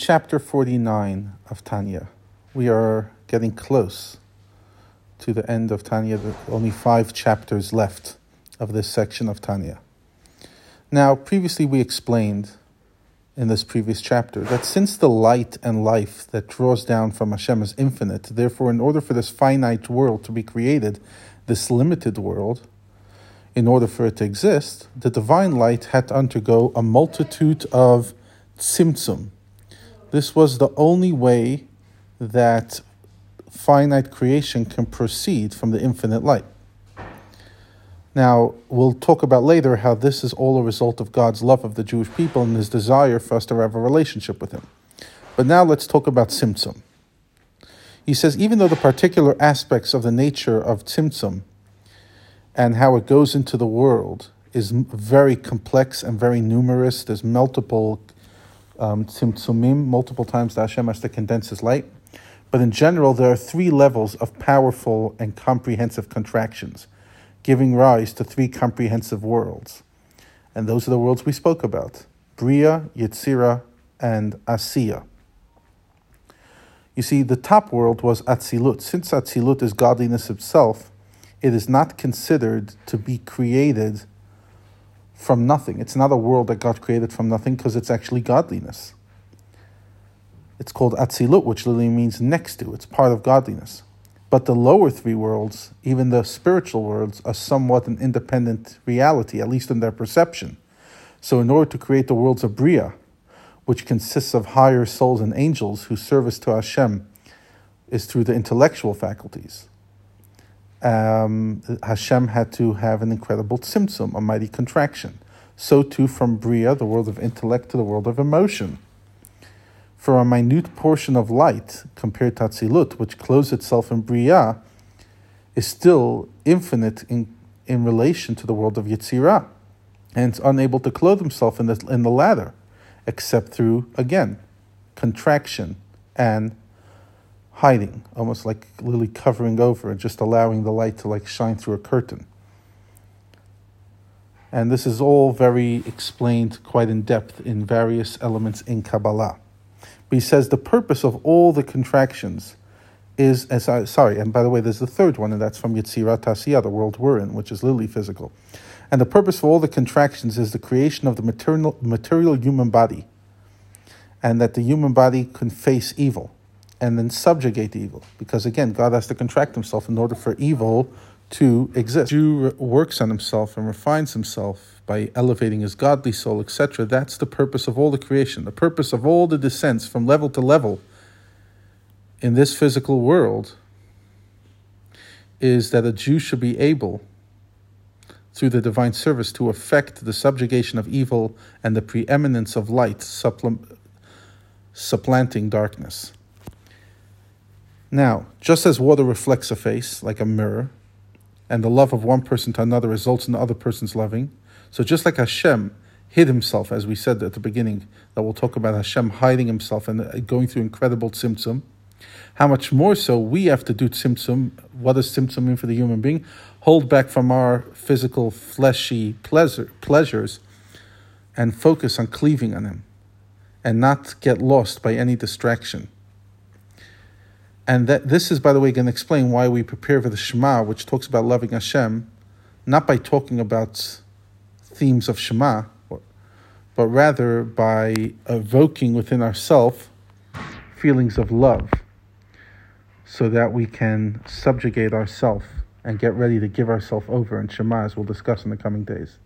chapter 49 of Tanya. We are getting close to the end of Tanya, only five chapters left of this section of Tanya. Now, previously we explained in this previous chapter that since the light and life that draws down from Hashem is infinite, therefore, in order for this finite world to be created, this limited world, in order for it to exist, the divine light had to undergo a multitude of tzimtzum. This was the only way that finite creation can proceed from the infinite light. Now, we'll talk about later how this is all a result of God's love of the Jewish people and his desire for us to have a relationship with him. But now let's talk about Tzimtzum. He says, even though the particular aspects of the nature of Tzimtzum and how it goes into the world is very complex and very numerous, there's multiple um, Tzimtzumim, multiple times that Hashem has to condense his light. But in general, there are three levels of powerful and comprehensive contractions giving rise to three comprehensive worlds. And those are the worlds we spoke about Bria, Yetzira, and Asiya. You see, the top world was Atzilut. Since Atzilut is godliness itself, it is not considered to be created from nothing. It's not a world that God created from nothing because it's actually godliness. It's called Atzilut, which literally means next to. It's part of godliness. But the lower three worlds, even the spiritual worlds, are somewhat an independent reality, at least in their perception. So, in order to create the worlds of Bria, which consists of higher souls and angels whose service to Hashem is through the intellectual faculties, um, Hashem had to have an incredible tzimtzum, a mighty contraction. So too from Bria, the world of intellect, to the world of emotion for a minute portion of light compared to Atzilut, which clothes itself in Bria, is still infinite in, in relation to the world of Yetzirah, and unable to clothe himself in the, in the latter, except through, again, contraction and hiding, almost like literally covering over and just allowing the light to like shine through a curtain. And this is all very explained quite in depth in various elements in Kabbalah. But he says the purpose of all the contractions is, as I, sorry, and by the way, there's the third one, and that's from Yetzirah Tasiyah, the world we're in, which is literally physical. And the purpose of all the contractions is the creation of the material, material human body, and that the human body can face evil and then subjugate evil. Because again, God has to contract himself in order for evil to exist. Jew works on himself and refines himself by elevating his godly soul, etc. That's the purpose of all the creation. The purpose of all the descents from level to level in this physical world is that a Jew should be able, through the divine service, to effect the subjugation of evil and the preeminence of light, suppl- supplanting darkness. Now, just as water reflects a face like a mirror, and the love of one person to another results in the other person's loving. So just like Hashem hid himself, as we said at the beginning, that we'll talk about Hashem hiding himself and uh, going through incredible tzimtzum, how much more so we have to do tzimtzum. What does tzimtzum mean for the human being? Hold back from our physical, fleshy pleasure, pleasures and focus on cleaving on him and not get lost by any distraction. And that this is, by the way, going to explain why we prepare for the Shema, which talks about loving Hashem, not by talking about themes of Shema, but rather by evoking within ourselves feelings of love, so that we can subjugate ourselves and get ready to give ourselves over in Shema, as we'll discuss in the coming days.